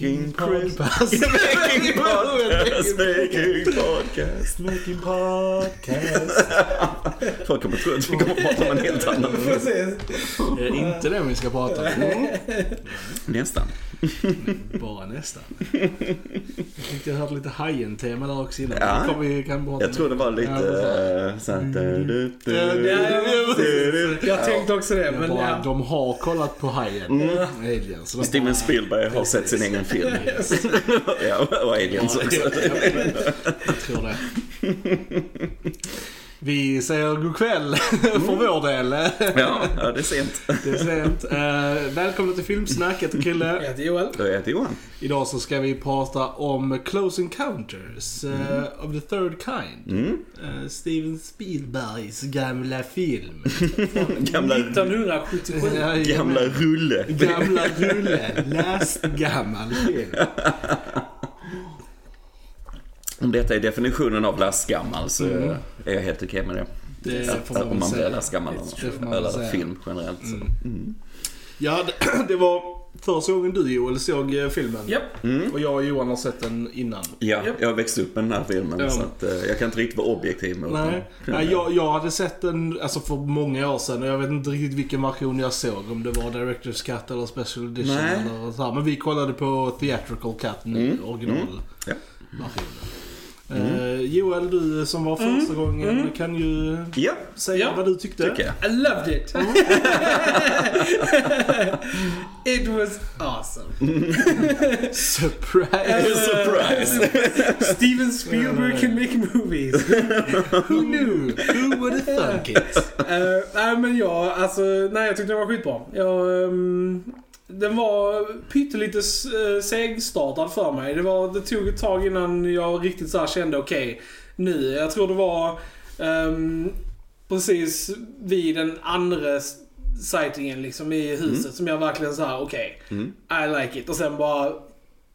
Making podcast. Making podcast. Making podcast. Making podcast. Folk kommer tro att vi kommer prata om en helt annan film. Precis. Det är inte det vi ska prata om. Nästan. Bara nästan. Jag tyckte jag hörde lite Hajen-tema där också innan. Ja. Kom, vi kan prata Jag tror det var lite Ja, det eh, så att... du- du- du- Jag tänkte också det, men bara, ja. De har kollat på Hajen. Aliens. Så de Steven bara- Spielberg har sett sin egen film. ja, och Aliens också. Jag tror det. Vi säger god kväll för vår del. Ja, ja, det är sent. Det är sent. Uh, välkomna till Filmsnack, jag heter Krille. Jag heter Joel. Jag till Johan. Idag så ska vi prata om Close Encounters eh, of the Third Kind. Mm. Eh, Steven Spielbergs gamla film. Gamla, 1977. Ja, gamla rulle. Gamla rulle. Läst gammal film. Om detta är definitionen av lastgammal så Mm. är jag helt okej med det. Det Att- man om man blir lastgammal eller film generellt. Så. Mm. Ja, det, det var första gången du Joel såg eh, filmen. Japp. Mm. Och jag och Johan har sett den innan. Ja, Japp. jag växte upp med den här filmen Ja. så att, eh, jag kan inte riktigt vara objektiv mot Nej. Nej jag, jag hade sett den alltså för många år sedan och jag vet inte riktigt vilken version jag såg. Om det var Director's Cut eller Special Edition Nej. eller så här. Men vi kollade på Theatrical Cut nu, Mm. original Ja. Versionen. Eh, Joel, du som var första gången kan ju Ja, säga Ja. vad du tyckte. tycker jag. I loved it. it was awesome. Surprise! Surprise! Steven Spielberg can make movies. Who knew? Who would have thunk it? Eh, Nej men jag, alltså, nej jag tyckte den var skitbra. Jag, ehm, den var pyttelite uh, segstartad för mig. Det, var, det tog ett tag innan jag riktigt så här kände okej, nu. Jag tror det var ehm, precis vid den andra sightingen liksom i huset som jag verkligen så här okej, Mm. I like it. Och sen bara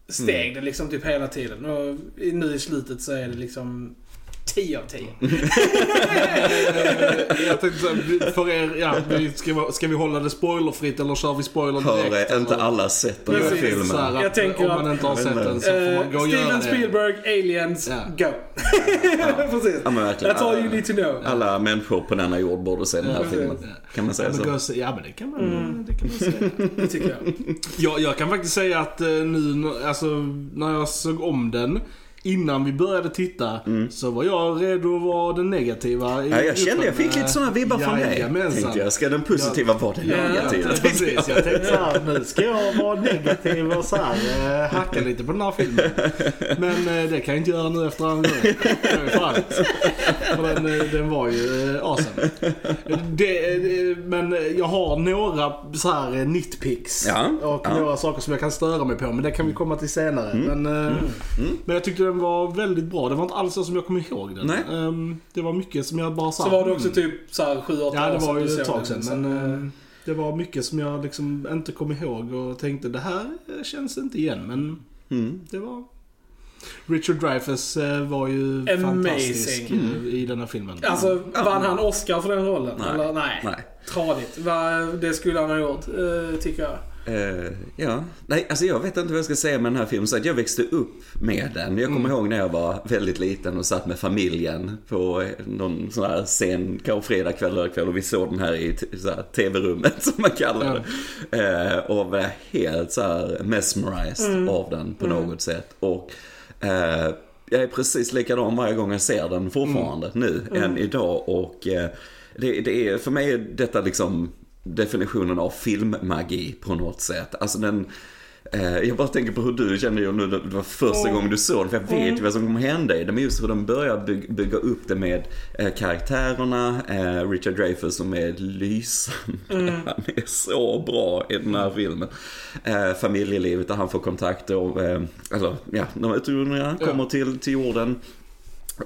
steg det liksom typ hela tiden. Och nu i slutet så är det liksom 10 av 10. Eh, jag tänkte så här, för er, ja, vi- ska, vi, ska vi hålla det spoilerfritt eller kör vi spoiler direkt? Har eh, inte alla sett den här filmen? Så här, Jag att tänker om man inte har sett den så Eh, får man gå och göra Steven det. Spielberg, Aliens, Ja. go. Precis. Ja. That's all you need to know. Alla människor på denna jord borde se den här filmen. Kan man säga så? se, ja men det kan man, Mm. det kan man säga. Det tycker jag. jag, jag kan faktiskt säga att eh, nu alltså, när jag såg om den Innan vi började titta så var jag redo att vara den negativa Mm. Ja, jag kände, jag fick lite sådana vibbar från dig. Tänkte jag, ska den positiva vara den Ja, negativa? Ja, precis. Jag tänkte så här, nu ska jag vara negativ och så här, eh, hacka lite på den här filmen. Men eh, det kan jag inte göra nu efter andra gången. Den, eh, den var ju awesome. Det, men jag har några så här nitpicks. Ja, Och ja. några saker som jag kan störa mig på. Men det kan vi komma till senare. Mm. Men, eh, men jag tyckte den var väldigt bra. Det var inte alls så som jag kommer ihåg den. Nej. Ehm, det var mycket som jag bara sa. Så var det också typ så här 7 8 Ja, det år var sedan ju ett tag den, sedan. Men eh, eh, det var mycket som jag liksom inte kom ihåg och tänkte det här eh, känns inte igen. Men Mm. det var... Richard Dreyfuss eh, var ju Amazing. fantastisk eh, i den här filmen. Alltså, Ja. vann han Oscar för den rollen? Nej. Eller, nej. Nej. Tradigt. Det skulle han ha gjort, tycker jag. Eh, ja, nej alltså jag vet inte vad jag ska säga med den här filmen. Så att jag växte upp med den. Jag kommer ihåg när jag var väldigt liten och satt med familjen på någon sån här sen kanske fredagkväll eller kväll och vi såg den här i tv-rummet som man kallar det. Eh, och var helt så här mesmerized av den på något sätt. Och eh, jag är precis likadan varje gång jag ser den fortfarande nu än idag. Och det, det är, för mig är detta liksom definitionen av filmmagi på något sätt. Alltså den, eh, jag bara tänker på hur du kände ju nu, det var första gången du såg den, för jag vet ju vad som kommer hända i det. Men just hur de börjar bygga, bygga upp det med eh, karaktärerna, eh, Richard Dreyfuss som är lysande. Han är så bra i den här filmen. Eh, familjelivet där han får kontakter, och, eh, eller ja, de utomjordingarna Ja. kommer till, till jorden.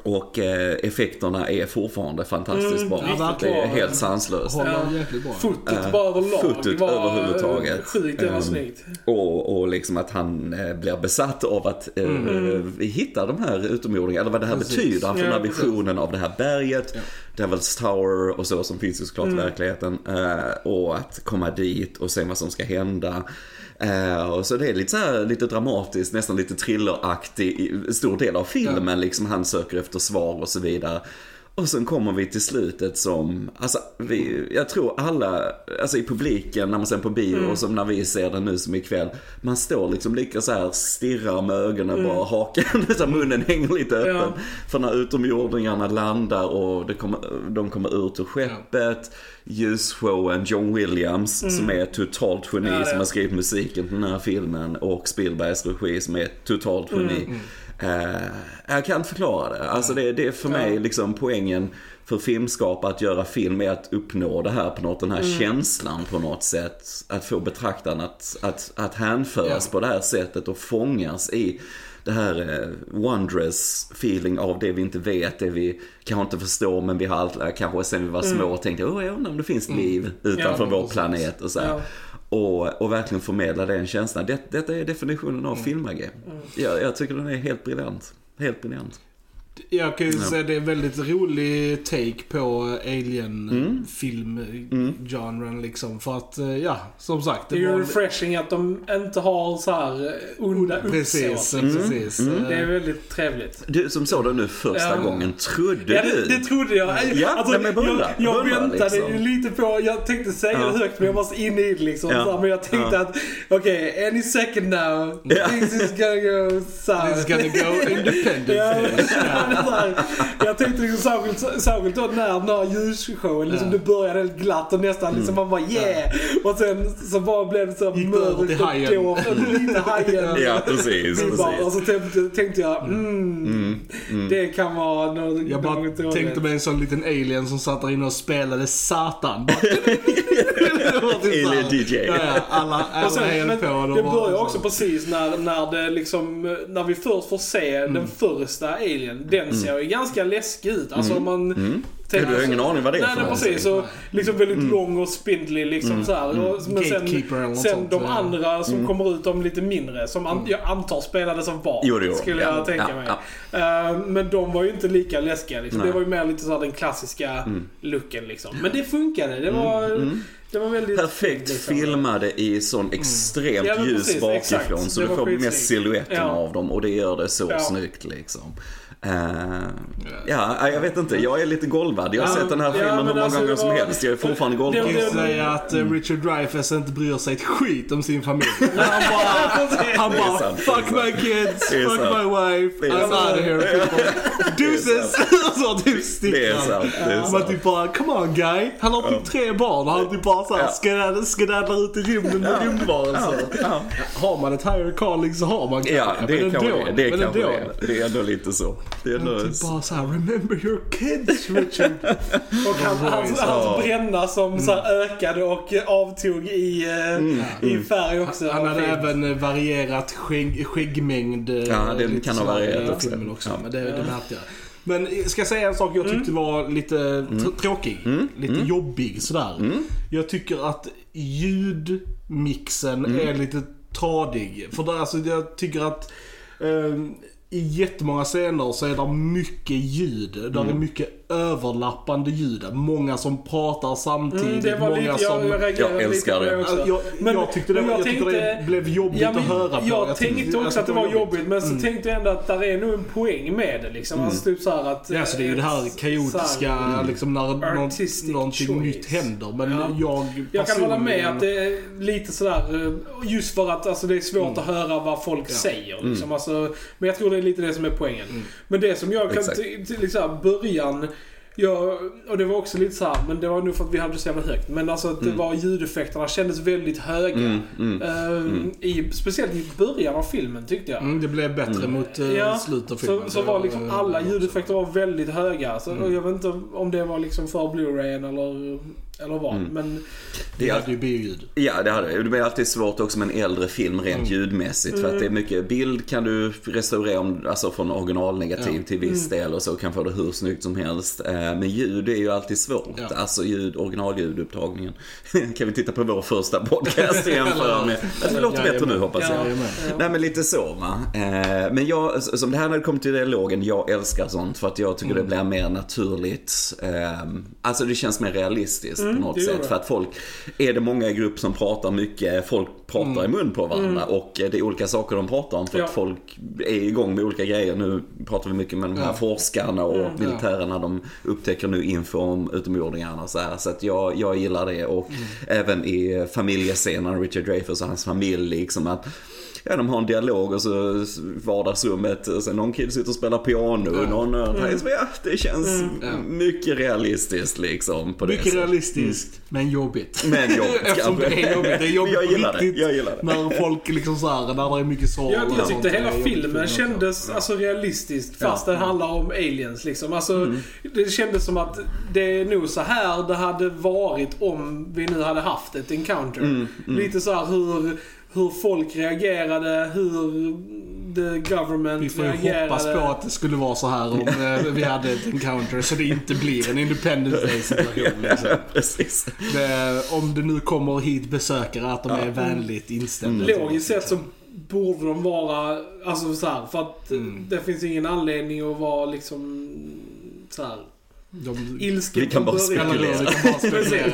Och eh, effekterna är fortfarande fantastiskt Mm, bra. riktigt det är helt sanslöst. Ja. Fotot Eh, bara överlag fotot var överhuvudtaget. sjukt jävla Ehm, snyggt. Och, och liksom att han eh, blir besatt av att eh, hitta de här utomjordingarna, eller vad det här Precis. betyder. Han får den här Ja, precis. visionen av det här berget, Ja. Devil's Tower och så som finns ju såklart i verkligheten. Eh, och att komma dit och se vad som ska hända. Och så det är lite så här, lite dramatiskt, nästan lite thrilleraktig, stor del av filmen liksom. Han söker efter svar och så vidare. Och sen kommer vi till slutet som, alltså vi, jag tror alla, alltså i publiken när man ser på bio och som när vi ser den nu som ikväll. Man står liksom lika så här stirrar med ögonen bara, hakan, så munnen hänger lite öppen. Ja. För när utomjordingarna landar och det kommer, de kommer ut ur skeppet. Ljusshowen, John Williams som är totalt geni Ja, som har skrivit musiken till den här filmen. Och Spielbergs regi som är totalt geni. Eh, jag kan inte förklara det. Alltså det, det är för mig liksom poängen för filmskapare att göra film är att uppnå det här på något, den här känslan på något sätt. Att få betraktaren att, att, att hänföras Ja. på det här sättet och fångas i det här eh, wondrous feeling av det vi inte vet, det vi kanske inte förstår men vi har alltid, kanske sen vi var små tänkt åh jag undrar om det finns liv utanför Ja, vår precis. planet och så. Ja. Och, och verkligen förmedla den känslan. Det, detta är definitionen av filmmagi. Jag, jag tycker den är helt briljant. Helt briljant. Jag kan ju Ja. säga det är en väldigt rolig take på Mm. alien-film-genren liksom. För att, eh, ja, som sagt. Det är ju refreshing att de inte har så här eh, onda Precis, uppsåt. precis. Mm. Eh, Det är väldigt trevligt. Du som såg den nu första Ja. gången, trodde Ja, du? det, det trodde jag. Ja, alltså, nej, men beundra, jag, jag beundra, väntade liksom. lite på, jag tänkte säga Ja. det högt men jag var så inne i det liksom. Ja. Så här, men jag tänkte Ja. att, okej, any second now, Ja. this is gonna go så här. This is gonna go independent. Här, jag tänkte liksom särskilt, särskilt då när den här ljusshowen, liksom, det började helt glatt och nästan liksom man bara yeah! Och sen så bara blev det så mörkt och dovt lite hajen. Ja, precis. Bara, och precis. så tänkte, tänkte jag, mm, det kan vara något Jag bara något tänkte mig en sån liten alien som satt där inne och spelade Satan. Alien DJ. Ja, ja, alla, alla Och sen, höll men på. och de det börjar så- också precis när, när det liksom, när vi först får se Mm. den första alien. Den ser ju ganska läskig ut. Alltså om man... Mm. tänker- Du har ingen aning vad det är Nej, nej precis. Så, liksom väldigt lång och spindlig liksom så här. Och, men sen, sen de ja. andra som kommer ut, de lite mindre, som an, jag antar spelades av barn. Jo, de. skulle Ja, jag tänka ja, mig. ja. Eh, men de var ju inte lika läskiga liksom. Det var ju mer lite så här den klassiska looken liksom. Men det funkade. Det var, det var väldigt Perfekt liksom. filmade i sån extremt Ja, men ljus precis, bakifrån exakt. så Det du får skitsnyggt. mest siluetterna Ja. av dem och det gör det så Ja. snyggt liksom. Eh, ja, jag vet inte. Jag är lite golvad. Jag har Ja, sett den här ja, filmen men hur många alltså, gånger som var- helst. Jag är fortfarande golvad. Jag det- kan säga att eh, Richard Dreyfuss inte bryr sig ett skit om sin familj. han bara, han bara sant, fuck my kids, fuck sant. my wife, I'm sant. out of here. Deuces! Och så typ sticker Det är han. sant. Det är Man sant. typ bara, come on guy. Han har typ tre barn och han typ bara såhär Ja. skedaddlar ut i rymden med rymdvarelser. Ja. Har man ett higher calling så har man Ja, det kanske det är. Det är ändå lite så. Det är ändå... Typ bara såhär, remember your kids Richard. Och han, hans, hans bränna som så här ökade och avtog i, eh, i färg också. Han hade Fint. även eh, varierat skägg, skäggmängd. eh, Ja, det kan ha så varierat i också. filmen också. Ja. Men det, det märkte jag. Men eh, ska jag säga en sak jag tyckte var lite tr- tråkig. Lite jobbig sådär. Jag tycker att ljudmixen är lite tradig. För där, alltså, jag tycker att ehm, i jättemånga scener så är det mycket ljud. Där är mycket överlappande ljud. Många som pratar samtidigt. Mm, många lite, som... jag, jag Jag älskar det. också. Alltså, jag, jag tyckte det, men jag tyckte det blev jobbigt Ja, men att höra på. Jag, tänkte tyckte- också jag att det var jobbigt, men så tänkte jag ändå att där är nog en poäng med det liksom. Alltså typ så här att... Ja, så det är ju det här kaotiska, här, liksom när någon, någonting choice. nytt händer. Men Ja. jag Jag kan hålla med att det är lite sådär, eh, just för att alltså, det är svårt att höra vad folk Ja. säger. Liksom. Alltså, men jag tror det är lite det som är poängen. Men det som jag kan, till, till liksom, början, jag, och det var också lite så här, men det var nog för att vi hade det så jävla högt. Men alltså att det var ljudeffekterna kändes väldigt höga. Mm, mm. Eh, i, speciellt i början av filmen tyckte jag. Mm, det blev bättre mot uh, Ja, slutet av filmen. Så, så var liksom alla ljudeffekter var väldigt höga. Så, Mm. och jag vet inte om det var liksom för Blu-rayen eller, eller vad. Mm. Men Det hade ju bioljud. ja, det hade det. Det blir alltid svårt också med en äldre film rent Mm. ljudmässigt. För att det är mycket bild kan du restaurera om, alltså från originalnegativ Ja. till viss del och så kan få det hur snyggt som helst. Eh, Men ljud är ju alltid svårt. Ja. Alltså ljud, originalljudupptagningen. kan vi titta på vår första podcast och jämföra med. Alltså, det låter bättre nu hoppas jag. Ja. Nej men lite så va. Eh, men jag, som det här när det kommer till dialogen, jag älskar sånt för att jag tycker det blir mer naturligt. Eh, alltså det känns mer realistiskt. På något sätt. För att folk, är det många i grupp som pratar mycket, folk pratar i mun på varandra och eh, det är olika saker de pratar om för Ja. att folk är igång med olika grejer. Nu pratar vi mycket med de här Ja. forskarna och militärerna, de upptäcker nu info om utomjordingarna och så här. Så att jag, jag gillar det och även i familjescenen, Richard Dreyfuss och hans familj liksom att Ja, de har en dialog och så vardagsrummet, och sen någon kid sitter och spelar piano, Ja. någon mm. ja, det känns Ja. mycket realistiskt liksom. På det Mycket sättet. realistiskt, men jobbigt. Men jobbigt Eftersom det är jobbigt. Det är jobbigt jag gillar riktigt. det, jag gillar det. När folk liksom såhär, när det är mycket sorg. Jag, och jag tyckte det hela filmen kändes alltså, realistisk fast den handlar om aliens. Liksom. Alltså, Mm. Det kändes som att det är nog så här det hade varit om vi nu hade haft ett encounter. Mm, Lite så här hur, hur folk reagerade, hur the government Vi får ju reagerade. hoppas på att det skulle vara så här om eh, vi hade ett encounter så det inte blir en Independence Day situation. Liksom. Precis. Det, om det nu kommer hit besökare, att de är vänligt inställda. till oss, Logiskt sett så borde de vara, alltså så här, för att Mm. det finns ingen anledning att vara liksom så här De, ilsken Vi kan bara spekulera.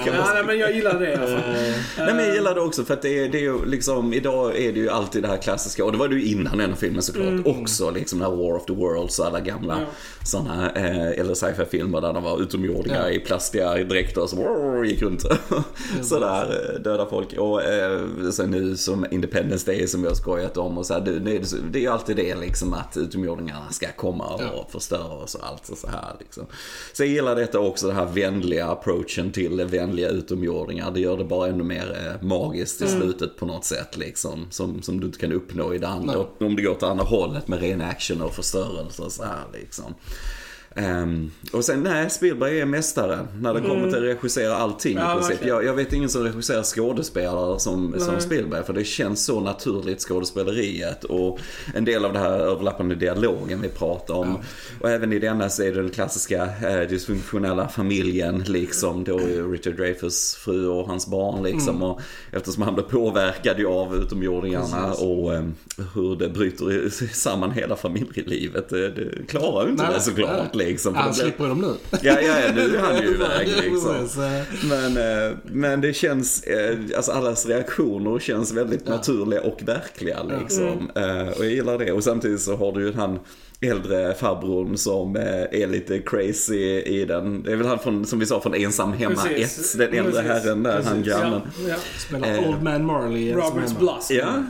Ja, nej, men jag gillar det i alla fall. Eh, Nej men jag gillar det också för att det är, det är ju liksom, idag är det ju alltid det här klassiska, och det var det ju innan den här filmen såklart också, liksom den här War of the Worlds och alla gamla Mm. Ja. sådana, eh, eller sci-fi filmer där de var utomjordingar Ja. i plastiga dräkter som wow, gick runt sådär, eh, döda folk. Och eh, sen nu som Independence Day som vi har skojat om och så här, det, det, är- det är ju alltid det liksom att utomjordingarna ska komma och Ja. förstöra oss och allt och så här liksom. Så jag gillar detta också, den här vänliga approachen till vänliga utomjordingar. Det gör det bara ännu mer eh, magiskt i slutet på något sätt liksom. Som, som du inte kan uppnå i det andra. Om det går åt andra hållet med ren action och förstörelse och så här liksom. Ehm, och sen, nej, Spielberg är mästare när det kommer till att regissera allting Ja, i princip. Jag, jag vet ingen som regisserar skådespelare som, som. Spielberg, för det känns så naturligt skådespeleriet och en del av det här överlappande dialogen vi pratar om. Och även i denna så är det den klassiska eh, dysfunktionella familjen liksom, då är Richard Dreyfuss fru och hans barn liksom. Och eftersom han blir påverkad ju av utomjordingarna Precis. och eh, hur det bryter samman hela familjelivet. Det, det klarar ju inte Nej, det såklart nej. Liksom. Han slipper dem nu. Ja, ja, ja, nu är han ju iväg liksom. Men, eh, men det känns, eh, alltså allas reaktioner känns väldigt Ja. naturliga och verkliga liksom. Eh, och jag gillar det. Och samtidigt så har du ju han äldre farbrorn som är lite crazy i den. Det är väl han från, som vi sa, från Ensam Hemma 1. Precis. Den äldre Precis. herren där, han Precis. grannen. Ja, ja. Spelar Eh, Old Man Marley. Roberts. Blast. Ja.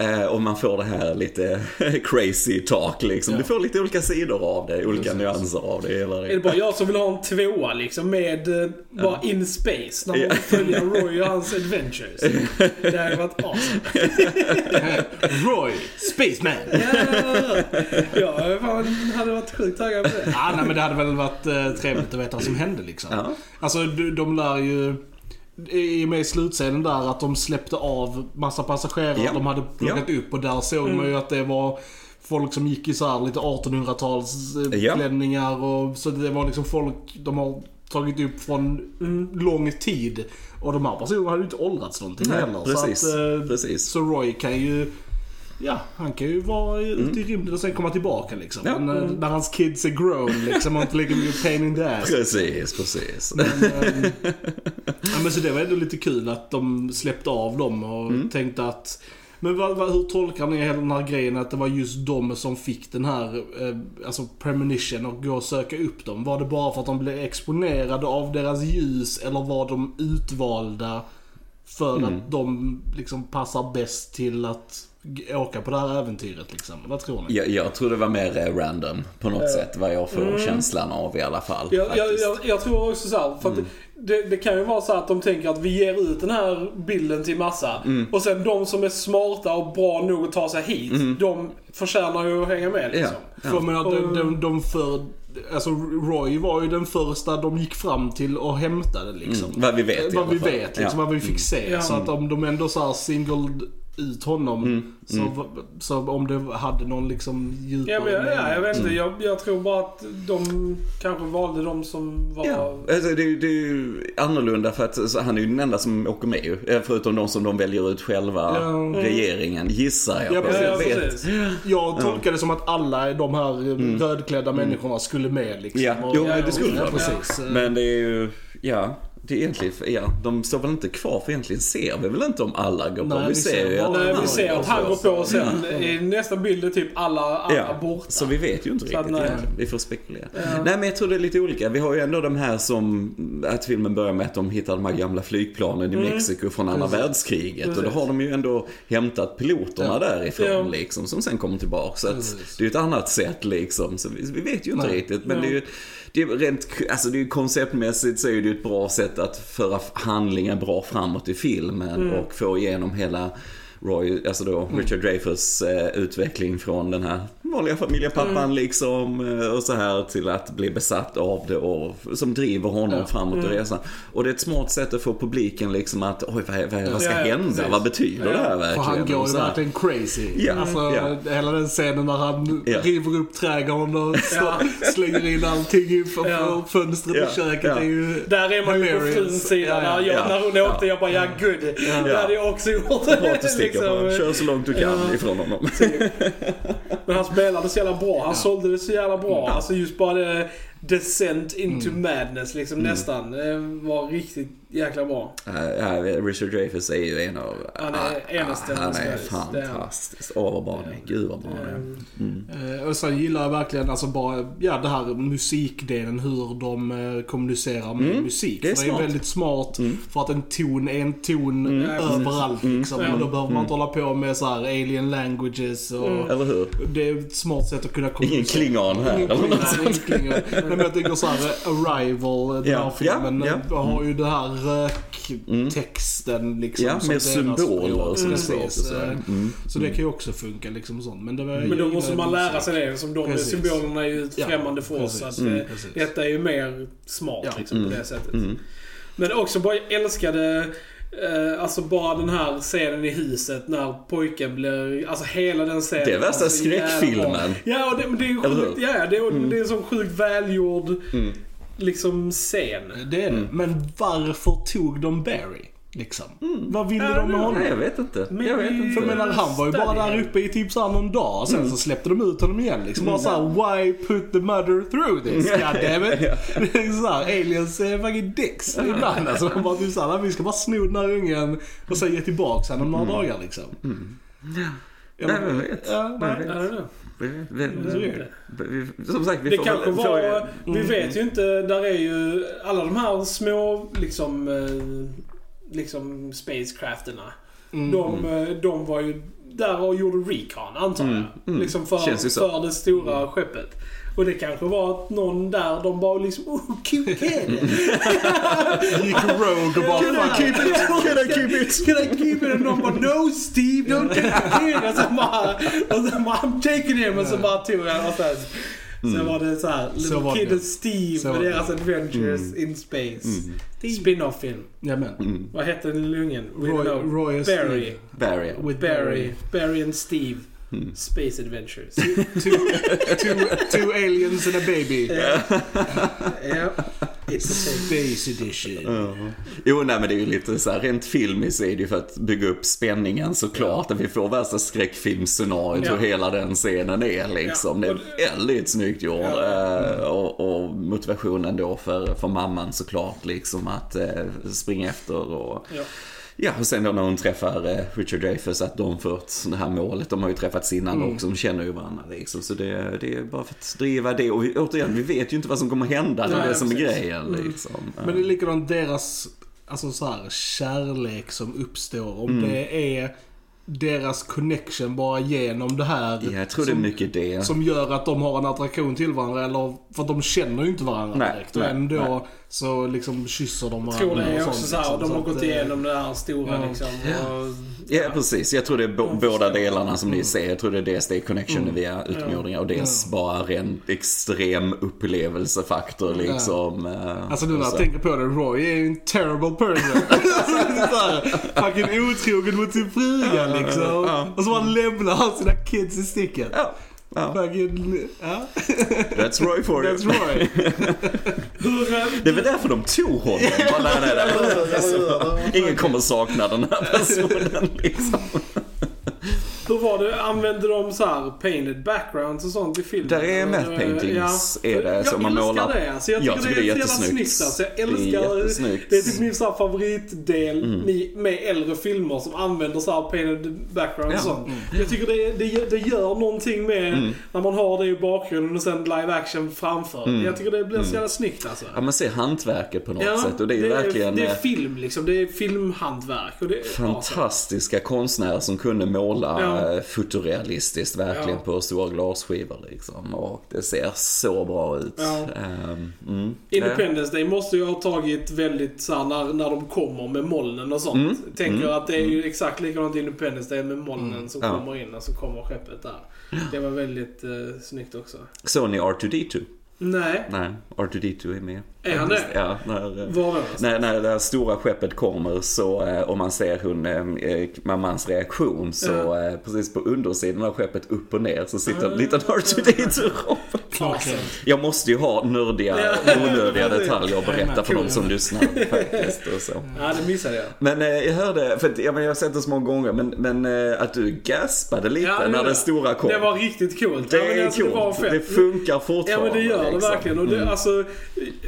Eh, och man får det här lite crazy talk liksom. Ja. Du får lite olika sidor av det, olika Precis. nyanser av det. Jag gillar Är det det. bara jag som vill ha en tvåa liksom med eh, bara in space när man Ja. följer Roy och hans adventures. Det hade varit awesome. Roy, Spaceman. Ja, ja, fan hade varit sjukt taggad på det. Ja, nej, men det hade väl varit eh, trevligt att veta vad som hände liksom. Ja. Alltså de, de lär ju i och med slutscenen där att de släppte av massa passagerare Ja. de hade plockat upp och där såg man ju att det var folk som gick i så här lite 1800-tals eh, Ja. och så det var liksom folk de har tagit upp från lång tid. Och de här personerna hade ju inte åldrats någonting Nej, heller. precis. Så, att, eh, Precis. så Roy kan ju Ja, han kan ju vara ute i rymden och sen komma tillbaka liksom. Ja. Men, eh, när hans kids är grown liksom och inte lika mycket pain in the ass. Precis, precis. Men, ehm, ja, men så det var ändå lite kul att de släppte av dem och Mm. tänkte att men vad, vad, hur tolkar ni hela den här grejen att det var just de som fick den här eh, alltså premonition och gå och söka upp dem? Var det bara för att de blev exponerade av deras ljus eller var de utvalda för Mm. att de liksom passar bäst till att åka på det här äventyret liksom? Vad tror ni? Jag, jag tror det var mer eh, random på något sätt, vad jag får känslan av i alla fall. Jag, jag, jag, jag tror också så här, för att det, det kan ju vara så att de tänker att vi ger ut den här bilden till massa. Och sen de som är smarta och bra nog att ta sig hit, de förtjänar ju att hänga med liksom. Ja. För menar, de, de, de för, alltså Roy var ju den första de gick fram till och hämtade liksom. Mm, vad vi vet i Vad vi vet, liksom, Ja. vad vi fick se. Ja. Så att om de ändå så här singled ut honom, Mm, så, så om det hade någon liksom djupare Ja, men, jag- ja, jag vet inte. Mm. Jag, jag tror bara att de kanske valde de som var... Ja, alltså det, är- det är ju annorlunda för att så han är ju den enda som åker med ju. Förutom de som de väljer ut själva, Ja. regeringen, gissar jag Ja, precis. Ja, Jag vet. Jag tolkade det som att alla de här rödklädda människorna skulle med liksom. Mm. Ja, Och- jo, men det skulle ja, vara. precis. Men det är ju, ja. Det är egentligen, ja, de står väl inte kvar för egentligen ser vi väl inte om alla går på. Nej, vi, vi ser ju att Nej, han vi ser att han går på och sen i nästa bild är typ alla andra Ja, borta. så vi vet ju inte Så att riktigt nej. egentligen. Vi får spekulera. Ja. Nej men jag tror det är lite olika. Vi har ju ändå de här som, att filmen börjar med att de hittar de här gamla flygplanen i Mexiko från andra Precis. världskriget. Och då Precis. har de ju ändå hämtat piloterna Ja. därifrån Ja. liksom, som sen kommer tillbaka. Så att Precis. det är ju ett annat sätt liksom. Så vi, vi vet ju inte Nej. riktigt. Men Ja. det är ju det är rent, alltså det är konceptmässigt så är det ett bra sätt att föra handlingen bra framåt i filmen och få igenom hela Roy, alltså då Richard Dreyfuss eh, utveckling från den här vanliga familjepappan liksom eh, och så här till att bli besatt av det och som driver honom Ja. framåt i resan. Och det är ett smart sätt att få publiken liksom att oj vad, vad, vad ska Ja, ja, hända? precis. Vad betyder det här verkligen? För han går ju verkligen crazy. Ja, Alltså, ja. Hela den scenen när han Ja. river upp trädgården och slår, Ja. slänger in allting i Ja. fönstret Ja, i köket. ja. är ju Där är man ju på fruns sida. Ja, ja. När, jag, Ja. när hon Ja. åkte, jag bara ja, good. Det hade jag också gjort. Partystickor bara, kör så långt du kan Ja. ifrån honom. Men han spelade så jävla bra. Han sålde det så jävla bra. Alltså just bara det Descent into Mm. madness liksom nästan. Det var riktigt jäkla bra. Ja, Richard Dreyfuss är ju en av... Han är enastående Han är skådis, det är han. fantastisk. Åh vad bra han är. Gud vad bra han är. Ehm, Eh, Och sen gillar jag verkligen alltså bara, ja det här musikdelen, hur de eh, kommunicerar med musik. Mm. Det är för det är väldigt smart Mm. för att en ton är en ton precis. överallt liksom. Mm. Och då behöver man inte hålla på med så här alien languages och Mm. Eller hur? det är ett smart sätt att kunna Ingen kommunicera. klingon här. Ingen eller ingen klingon. Nej, men jag tänker såhär, Arrival, den Ja, här filmen, ja, ja. har ju den här röktexten liksom. Ja, som med symboler och så. eh, Mm. Så det kan ju också funka liksom sånt. Men, det var, Men då måste man lära sig det. Som de Precis. symbolerna är ju främmande för oss. Så att, Mm, eh, detta är ju mer smart Ja. liksom, Mm. på det sättet. Mm. Men också bara jag älskade eh, alltså bara den här scenen i huset när pojken blir... Alltså hela den scenen. Det är värsta var så jävla skräckfilmen. Ja, och det, men det är ju sjukt. Ja, det, är, Mm. det är en sån sjukt välgjord Mm. liksom scen. Det är det. Mm. Men varför tog de Barry? Liksom. Vad ville Ja, de med honom? Nej, jag vet inte. Men jag vet inte. För jag menar, han var ju bara där uppe i typ såhär någon dag. Sen så släppte de ut honom igen. Liksom bara såhär, why put the mother through this? God damn it. Det är såhär, aliens är fucking dicks ibland. Alltså de bara typ såhär, vi ska bara sno den här ungen och sen ge tillbaka honom om några dagar liksom. Nej, vem vet? Ja, Vem nej. vet? Ja. Vi- vi- vi- Som sagt, vi Det får kanske var... Vi vet ju inte. Där är ju alla de här små liksom... Liksom spacecrafterna. Mm. De, eh, de var ju där och gjorde recon antar jag. Mm, mm. Liksom för, för det stora skeppet. Och det kanske var att någon där, de bara liksom oh, cute kid. Gick rogue och bara Can I keep it? Can I keep it? Can I keep it? Och de bara no Steve, don't take the kid. Och så bara, och så bara I'm taking him. Och så bara tog han och sen så var det så här, Så Little var Kid det. and Steve Så med deras adventures in space. Spin-off-film. Jajamän. Mm. Vad hette den lille ungen? We Roy. Roy Barry. Barry. With Barry. Barry and Steve. Mm. Space Adventures. Two, two, two aliens and a baby. A thing. Space edition. Ja. Jo, nej men det är ju lite så här, rent filmiskt är det ju för att bygga upp spänningen såklart. Att vi får värsta skräckfilmscenariot Ja. hur hela den scenen är liksom. Ja, Det är väldigt snyggt gjord. Ja. Eh, Och, och motivationen då för, för mamman såklart liksom att eh, springa efter och Ja. Ja, och sen då när hon träffar eh, Richard Dreyfuss att de får ett det här målet. De har ju träffats innan Mm. också, de känner ju varandra liksom. Så det, det är bara för att driva det. Och vi, återigen, vi vet ju inte vad som kommer hända. Det är Nej, det som är grejen Mm. liksom. Men det är likadant deras alltså så här, kärlek som uppstår. Om Mm. det är deras connection bara genom det här. Ja, jag tror det är som, mycket det. Som gör att de har en attraktion till varandra. Eller för att de känner ju inte varandra Nej, direkt. Och nej, ändå nej. Så liksom kysser de Jag varandra. tror det är också sånt, så här, liksom. de har gått igenom det här stora Ja. liksom. Och, Ja, precis. Jag tror det är bo- Jag båda delarna som Mm. ni ser. Jag tror det är dels det är connection via utomjordingar och dels bara ren extrem upplevelsefaktor liksom. eh, Alltså nu när jag tänker på det, Roy är ju en terrible person. fucking otrogen mot sin fruga liksom. ja. Och så bara lämnar han sina kids i sticket. Ja, ja. Fucking, ja. That's Roy for you. That's Roy. Det är väl därför de tog honom. Bara, nej, nej, nej. Ingen kommer sakna den här personen liksom. Hur var det? Använde de så här painted backgrounds och sånt i filmen? Där är matte paintings, är det, jag som man älskar målar. det. Alltså, jag Jag tycker det är, det jättesnyggt. snyggt. Alltså, jag Det är älskar det. är typ min så här favoritdel Mm. med äldre filmer som använder så här painted backgrounds och Ja. sånt. Jag tycker det, det, det gör någonting med Mm. när man har det i bakgrunden och sen live action framför. Jag tycker det blir så jävla snyggt alltså. Ja, man ser hantverket på något sätt och det är ju verkligen det är eh, film liksom. Det är filmhantverk. Och det, fantastiska konstnärer som kunde måla Ja. eh, fotorealistiskt verkligen Ja. på stora glasskivor liksom. Och det ser så bra ut. Ja. Ehm, mm. Independence Day måste ju ha tagit väldigt så här, när, när de kommer med molnen och sånt. Mm. Tänker Mm. att det är ju exakt likadant Independence Day med molnen som Ja. kommer in och så kommer skeppet där. Det var väldigt eh, snyggt också. Ni R2D2? Nej, Nej, R2D2 är med. Är han det? Ja, när, eh, det? när, när det stora skeppet kommer så, eh, och man ser hon, eh, mammans reaktion så Ja. precis på undersidan av skeppet upp och ner så sitter Ah. en liten R2D2-robot. Klockrent. Jag måste ju ha nördiga, Ja. onödiga detaljer att berätta för de som lyssnar faktiskt. Och så. Ja, det missade jag. Men jag hörde, för ja, men jag har sett det så många gånger, men, men att du gaspade lite Ja, när det- det stora kom. Det var riktigt coolt. Det Ja, är alltså, det var coolt. fett. Det funkar Ja fortfarande. men det gör det liksom. verkligen. Och det, alltså,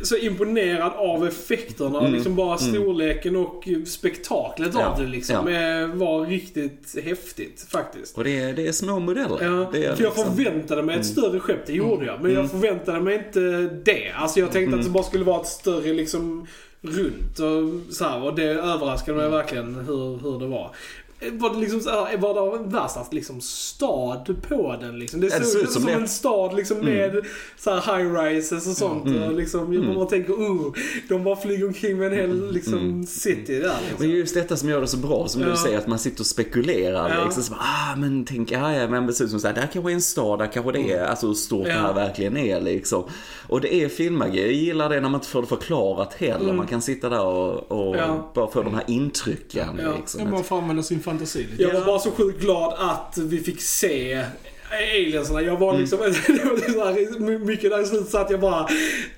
så imponerad av effekterna. Mm. Liksom bara storleken och spektaklet Ja. av det liksom. Ja. Var riktigt häftigt faktiskt. Och det är, det är små modeller. Ja, det är för jag liksom- förväntade mig ett större skepp, det gjorde jag. Men jag förväntade mig inte det. Alltså jag tänkte att det bara skulle vara ett större liksom runt och så här, Och det överraskade mig verkligen hur, hur det var. Var det liksom så här, var det värsta liksom stad på den liksom? Det det såg ut ut som, som det. en stad liksom med så här high rises och sånt. Och liksom, jag bara tänker, oh, de bara flyger omkring med en hel liksom city där Och det är liksom. just detta som gör det så bra, som Ja. du säger, att man sitter och spekulerar. Ja. Liksom, så bara, ah, men tänk, ja, ja, men precis som så här, där kanske är en stad, där kanske det är, alltså hur stort det Ja. här verkligen är liksom. Och det är filmmagi, jag gillar det när man inte får det förklarat heller. Man kan sitta där och, och Mm. Ja. bara få de här intrycken. Ja. Liksom. Man får använda sin fantasi lite. Jag var bara så sjukt glad att vi fick se aliensarna. Jag Mm. var liksom, det var här, mycket där i slutet så att jag bara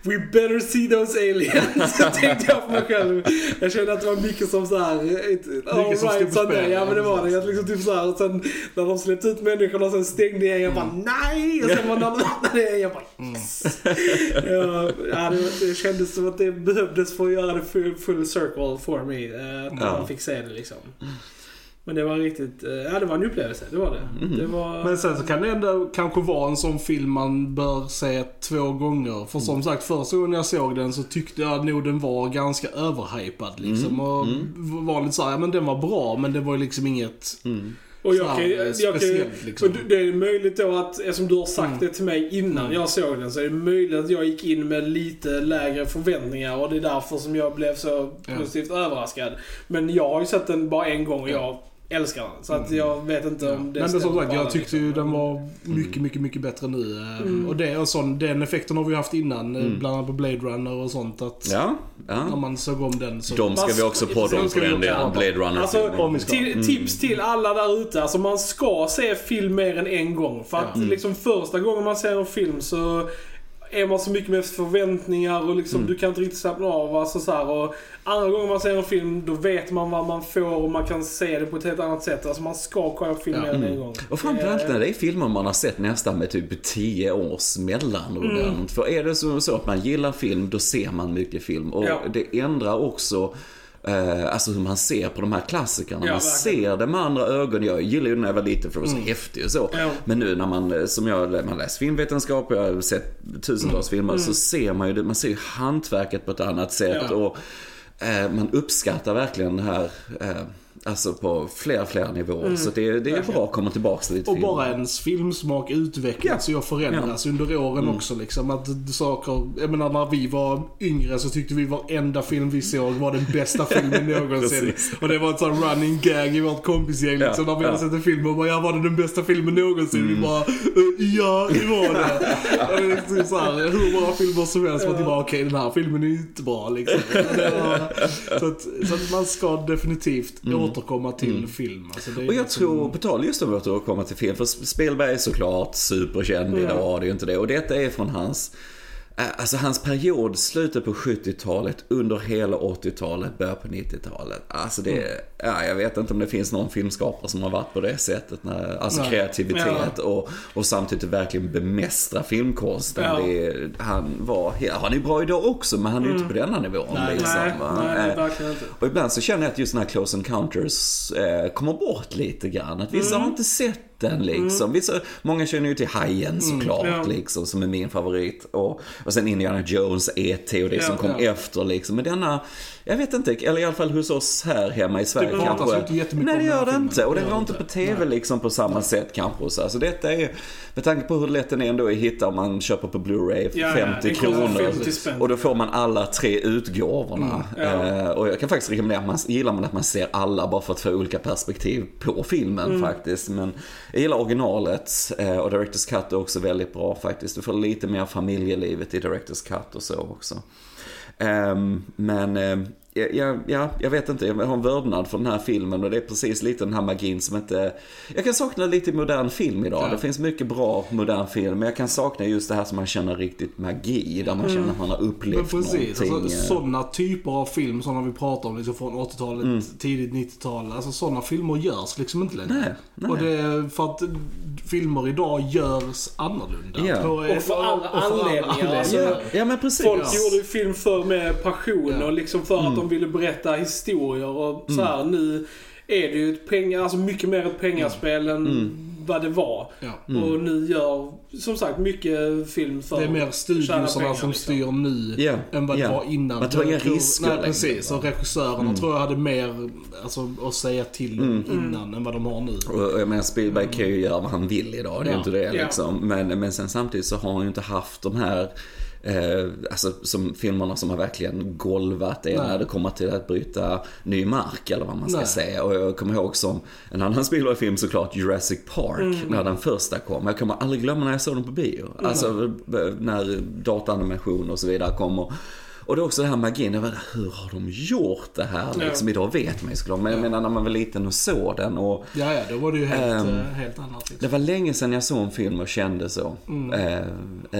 We better see those aliens. Tänkte jag för mig själv. Jag kände att det var mycket som så här. It, all som stod right på Sunday. Ja men det var det. Jag liksom typ så här, och sen när de släppte ut människorna och sen stängde igen. Jag bara Mm. nej! Och sen var de öppnade igen. Jag bara yes. ja, ja, det, det kändes som att det behövdes för att göra det full, full circle for me. eh, Att man fick se det liksom. Men det var riktigt, eh, ja det var en upplevelse. Det var det. Mm. det var, Men sen så kan det ändå kanske vara en sån film man bör se två gånger. För som sagt, första gången jag såg den så tyckte jag nog den var ganska överhypad liksom. Och var lite såhär, ja men den var bra men det var ju liksom inget och jag kan, här, jag kan, liksom. och det är möjligt då att, eftersom du har sagt Mm. det till mig innan jag såg den, så är det möjligt att jag gick in med lite lägre förväntningar och det är därför som jag blev så Ja. positivt överraskad. Men jag har ju sett den bara en gång och jag älskar den. Så att jag vet inte om det Mm. Men, som sagt, jag tyckte ju liksom. den var mycket, mycket, mycket bättre nu. eh, Mm. Och det och sån, den effekten har vi haft innan, eh, Mm. bland annat på Blade Runner och sånt. Att Ja, när ja. man såg om den så... De ska vi också podda om vi den delen. Blade Runner. Alltså, till, tips till alla där ute. Alltså man ska se film mer än en gång. För att liksom första gången man ser en film så är man så mycket med förväntningar och liksom du kan inte riktigt slappna av. Alltså så här, och andra gången man ser en film då vet man vad man får och man kan se det på ett helt annat sätt. Alltså man ska kolla på film Ja. än en gång. Och framförallt när det är filmer man har sett nästan med typ 10 års mellanrum. Mm. För är det så, så att man gillar film, då ser man mycket film. Och Ja. det ändrar också Eh, alltså hur man ser på de här klassikerna. Ja, man ser det med andra ögon. Jag gillade ju när jag var liten för det var så häftigt och så. Ja. Men nu när man, eh, som jag, man läser filmvetenskap och jag har sett tusentals filmer. Så ser man ju det, man ser ju hantverket på ett annat sätt. Ja. Och eh, man uppskattar verkligen det här. Eh, Alltså på flera, flera nivåer. Så det, det är bra att komma tillbaka till lite Och film. bara ens filmsmak utvecklas Ja. och förändras under åren Mm. också liksom. Att saker, jag menar när vi var yngre så tyckte vi varenda film vi såg var den bästa filmen någonsin. Och det var ett sånt running gag i vårt kompisgäng Ja, liksom. När vi hade ja. Mm. sett en film och bara, ja var det den bästa filmen någonsin? Vi bara, "Eh, ja det var det. och liksom så här, hur bra filmer som helst. Man typ bara, okej den här filmen är inte bra liksom. Var, så, att, så att man ska definitivt återkomma till film. Alltså, Mm. Och jag liksom- tror, på tal just om att återkomma till film, för Spelberg är såklart superkänd idag, det är ju inte det. Och detta är från hans Alltså hans period, slutet på 70-talet, under hela 80-talet, början på 90-talet. Alltså det, ja, jag vet inte om det finns någon filmskapare som har varit på det sättet. När, alltså Nej. kreativitet och, och samtidigt verkligen bemästra filmkonsten. Ja. Det, han var, he- han är bra idag också men han är ju inte på denna nivån. Nej. liksom, Nej, nej, Eh, verkligen inte. och ibland så känner jag att just den här Close Encounters eh, kommer bort lite grann. Att vissa Mm. har inte sett den liksom. Vissa, många känner ju till Hajen såklart Mm. Ja. liksom, som är min favorit. Och, och sen Indiana Jones, E.T. och det Ja, som kom ja. efter liksom. Men denna, jag vet inte, eller i alla fall hos oss här hemma i Sverige Det kanske. inte jättemycket Nej det gör det inte. Och Det går inte på. TV Nej. liksom på samma sätt kanske. Så alltså, detta är, med tanke på hur lätt den är ändå att hitta om man köper på Blu-ray, Ja, ja, 50 den kostar kronor. 50 spänn. Och då får man alla tre utgåvorna. ja. Eh, och jag kan faktiskt rekommendera, man, gillar man att man ser alla bara för att få olika perspektiv på filmen faktiskt. Men jag gillar originalet eh, och Directors Cut är också väldigt bra faktiskt. Du får lite mer familjelivet i Directors Cut och så också. Ehm, men ehm, eh, ja, ja, ja, jag vet inte, jag har en vördnad för den här filmen och det är precis lite den här magin som inte... Jag kan sakna lite i modern film idag. Ja. Det finns mycket bra modern film, men jag kan sakna just det här som man känner riktigt magi, där man känner att man har Men upplevt precis, någonting. alltså, sådana typer av film som vi pratar om liksom från 80-talet, Mm. tidigt 90-tal. Alltså sådana filmer görs liksom inte längre. Nej, nej. Och det är för att filmer idag görs annorlunda. Ja. På- Och för alla och för anledningar, alltså. Ja, ja men precis. Folk Ja. gjorde ju film för med passion Ja. och liksom för Mm. att de ville berätta historier och så här. Nu är det ju ett pengar, alltså mycket mer ett pengaspel än Mm. vad det var. Ja. Och nu gör, som sagt, mycket film för Det är mer studiosarna pengar, som liksom. styr nu Ja, än vad ja. det var innan. Man tar inga risker Nej, längre, precis. Och regissörerna tror jag hade mer alltså, att säga till Mm. innan än vad de har nu. Och jag menar Spielberg kan ju göra vad han vill idag, det är Ja. inte det liksom. Men, men sen samtidigt så har han ju inte haft de här Eh, alltså som filmerna som har verkligen golvat det när det kommer till att bryta ny mark eller vad man ska Nej. säga. Och jag kommer ihåg som en annan Spielberg-film såklart, Jurassic Park, Mm. när den första kom. Jag kommer aldrig glömma när jag såg den på bio. Alltså eh, när dataanimation och så vidare kommer. Och det är också det här magin, jag vet, hur har de gjort det här? Ja. Liksom, idag vet man ju såklart, men jag menar när man var liten och såg den och Ja, ja, då var det ju helt, eh, helt annat. Liksom. det var länge sedan jag såg en film och kände så. Mm. Eh,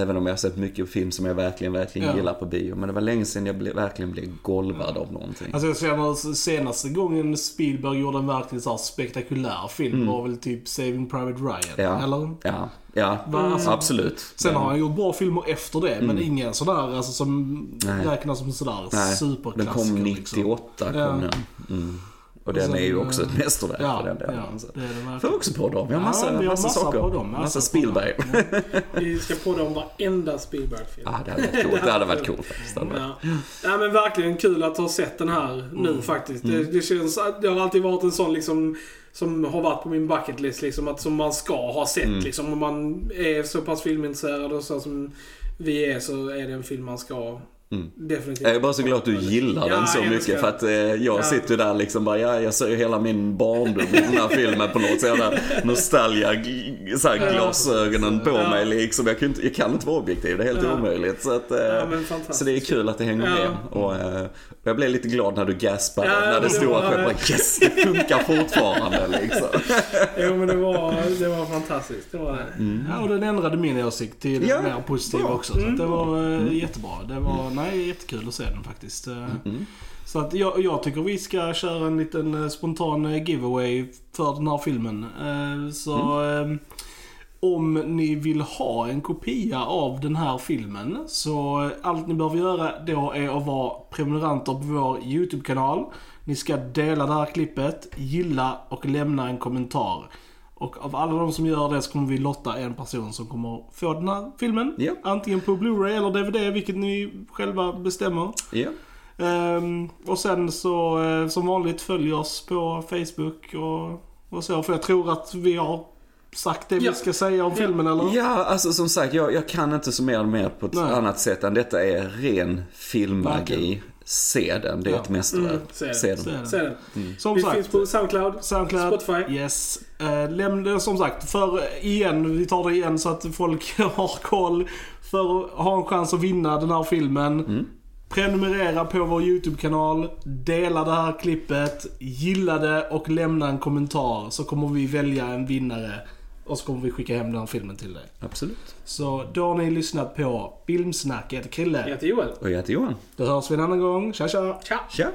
även om jag har sett mycket film som jag verkligen, verkligen Ja. gillar på bio. Men det var länge sedan jag ble, verkligen blev golvad av någonting. Alltså jag känner senaste gången Spielberg gjorde en verkligen så spektakulär film var väl typ Saving Private Ryan. Mm. Ja. Eller? Ja, ja Va, alltså- absolut. Sen har han gjort bra filmer efter det, men ingen sådär alltså, som Mm. Nej. räknas som sådär Nej, den superklassiker. kom liksom. 98 kom Ja. den. Mm. Och den sen, är ju eh, också ett mästerverk Ja, för den delen. ja Så. det är det Får verkligen. också på dem. Vi har massa, Ja, vi har massa, massa saker. på dem, massa, Spielberg. dem. Vi ska på dem varenda Spielberg-film. Ja, det hade varit coolt. Det hade varit coolt faktiskt. Ja. ja men verkligen kul att ha sett den här nu Mm. faktiskt. Det, det känns, det har alltid varit en sån liksom som har varit på min bucket list liksom. Att som man ska ha sett Mm. liksom. Om man är så pass filmintresserad och så som vi är så är det en film man ska Mm. definitivt. Jag är bara så glad att du gillar Ja, den så mycket för att eh, jag Ja. sitter där liksom bara, ja, jag ser ju hela min barndom i den här filmen på något sätt. där Nostalgia, så här, glasögonen på Ja. mig liksom. Jag kan, inte, jag kan inte vara objektiv, det är helt Ja. omöjligt. Så, att, eh, så det är kul att det hänger Ja. med. Och, eh, jag blev lite glad när du gaspade, Ja, när det jag bara yes, det funkar fortfarande liksom. Jo men det var, det var fantastiskt. Det var det. Ja, och den ändrade min åsikt till Ja, mer positiv också. Så att det var eh, Mm. jättebra. Det var, nej, jättekul att se den faktiskt. Eh, Mm. Så att jag, jag tycker vi ska köra en liten eh, spontan eh, giveaway för den här filmen. Så Mm. eh, om ni vill ha en kopia av den här filmen så allt ni behöver göra då är att vara prenumeranter på vår YouTube-kanal. Ni ska dela det här klippet, gilla och lämna en kommentar. Och av alla de som gör det så kommer vi lotta en person som kommer få den här filmen. Ja. Antingen på Blu-ray eller DVD, vilket ni själva bestämmer. Ja. Ehm, och sen så eh, som vanligt följ oss på Facebook och, och så. För jag tror att vi har sagt det Ja. vi ska säga om filmen eller? Ja, alltså som sagt, jag, jag kan inte summera mer på ett Nej. annat sätt än detta är ren filmmagi. Se den, det är Ja. ett mästerverk. Mm, se den. se den. Se den. Som Vi sagt. finns på Soundcloud, Soundcloud. Spotify. Yes. Eh, lämna, som sagt, för igen, vi tar det igen så att folk har koll. För att ha en chans att vinna den här filmen. Mm. Prenumerera på vår YouTube-kanal, dela det här klippet, gilla det och lämna en kommentar så kommer vi välja en vinnare Och så kommer vi skicka hem den filmen till dig. Absolut. Så då har ni lyssnat på Filmsnack. Jag heter Krille. Jag heter Joel. Och jag heter Johan. Då hörs vi en annan gång. Tja tja! Tja! Tja!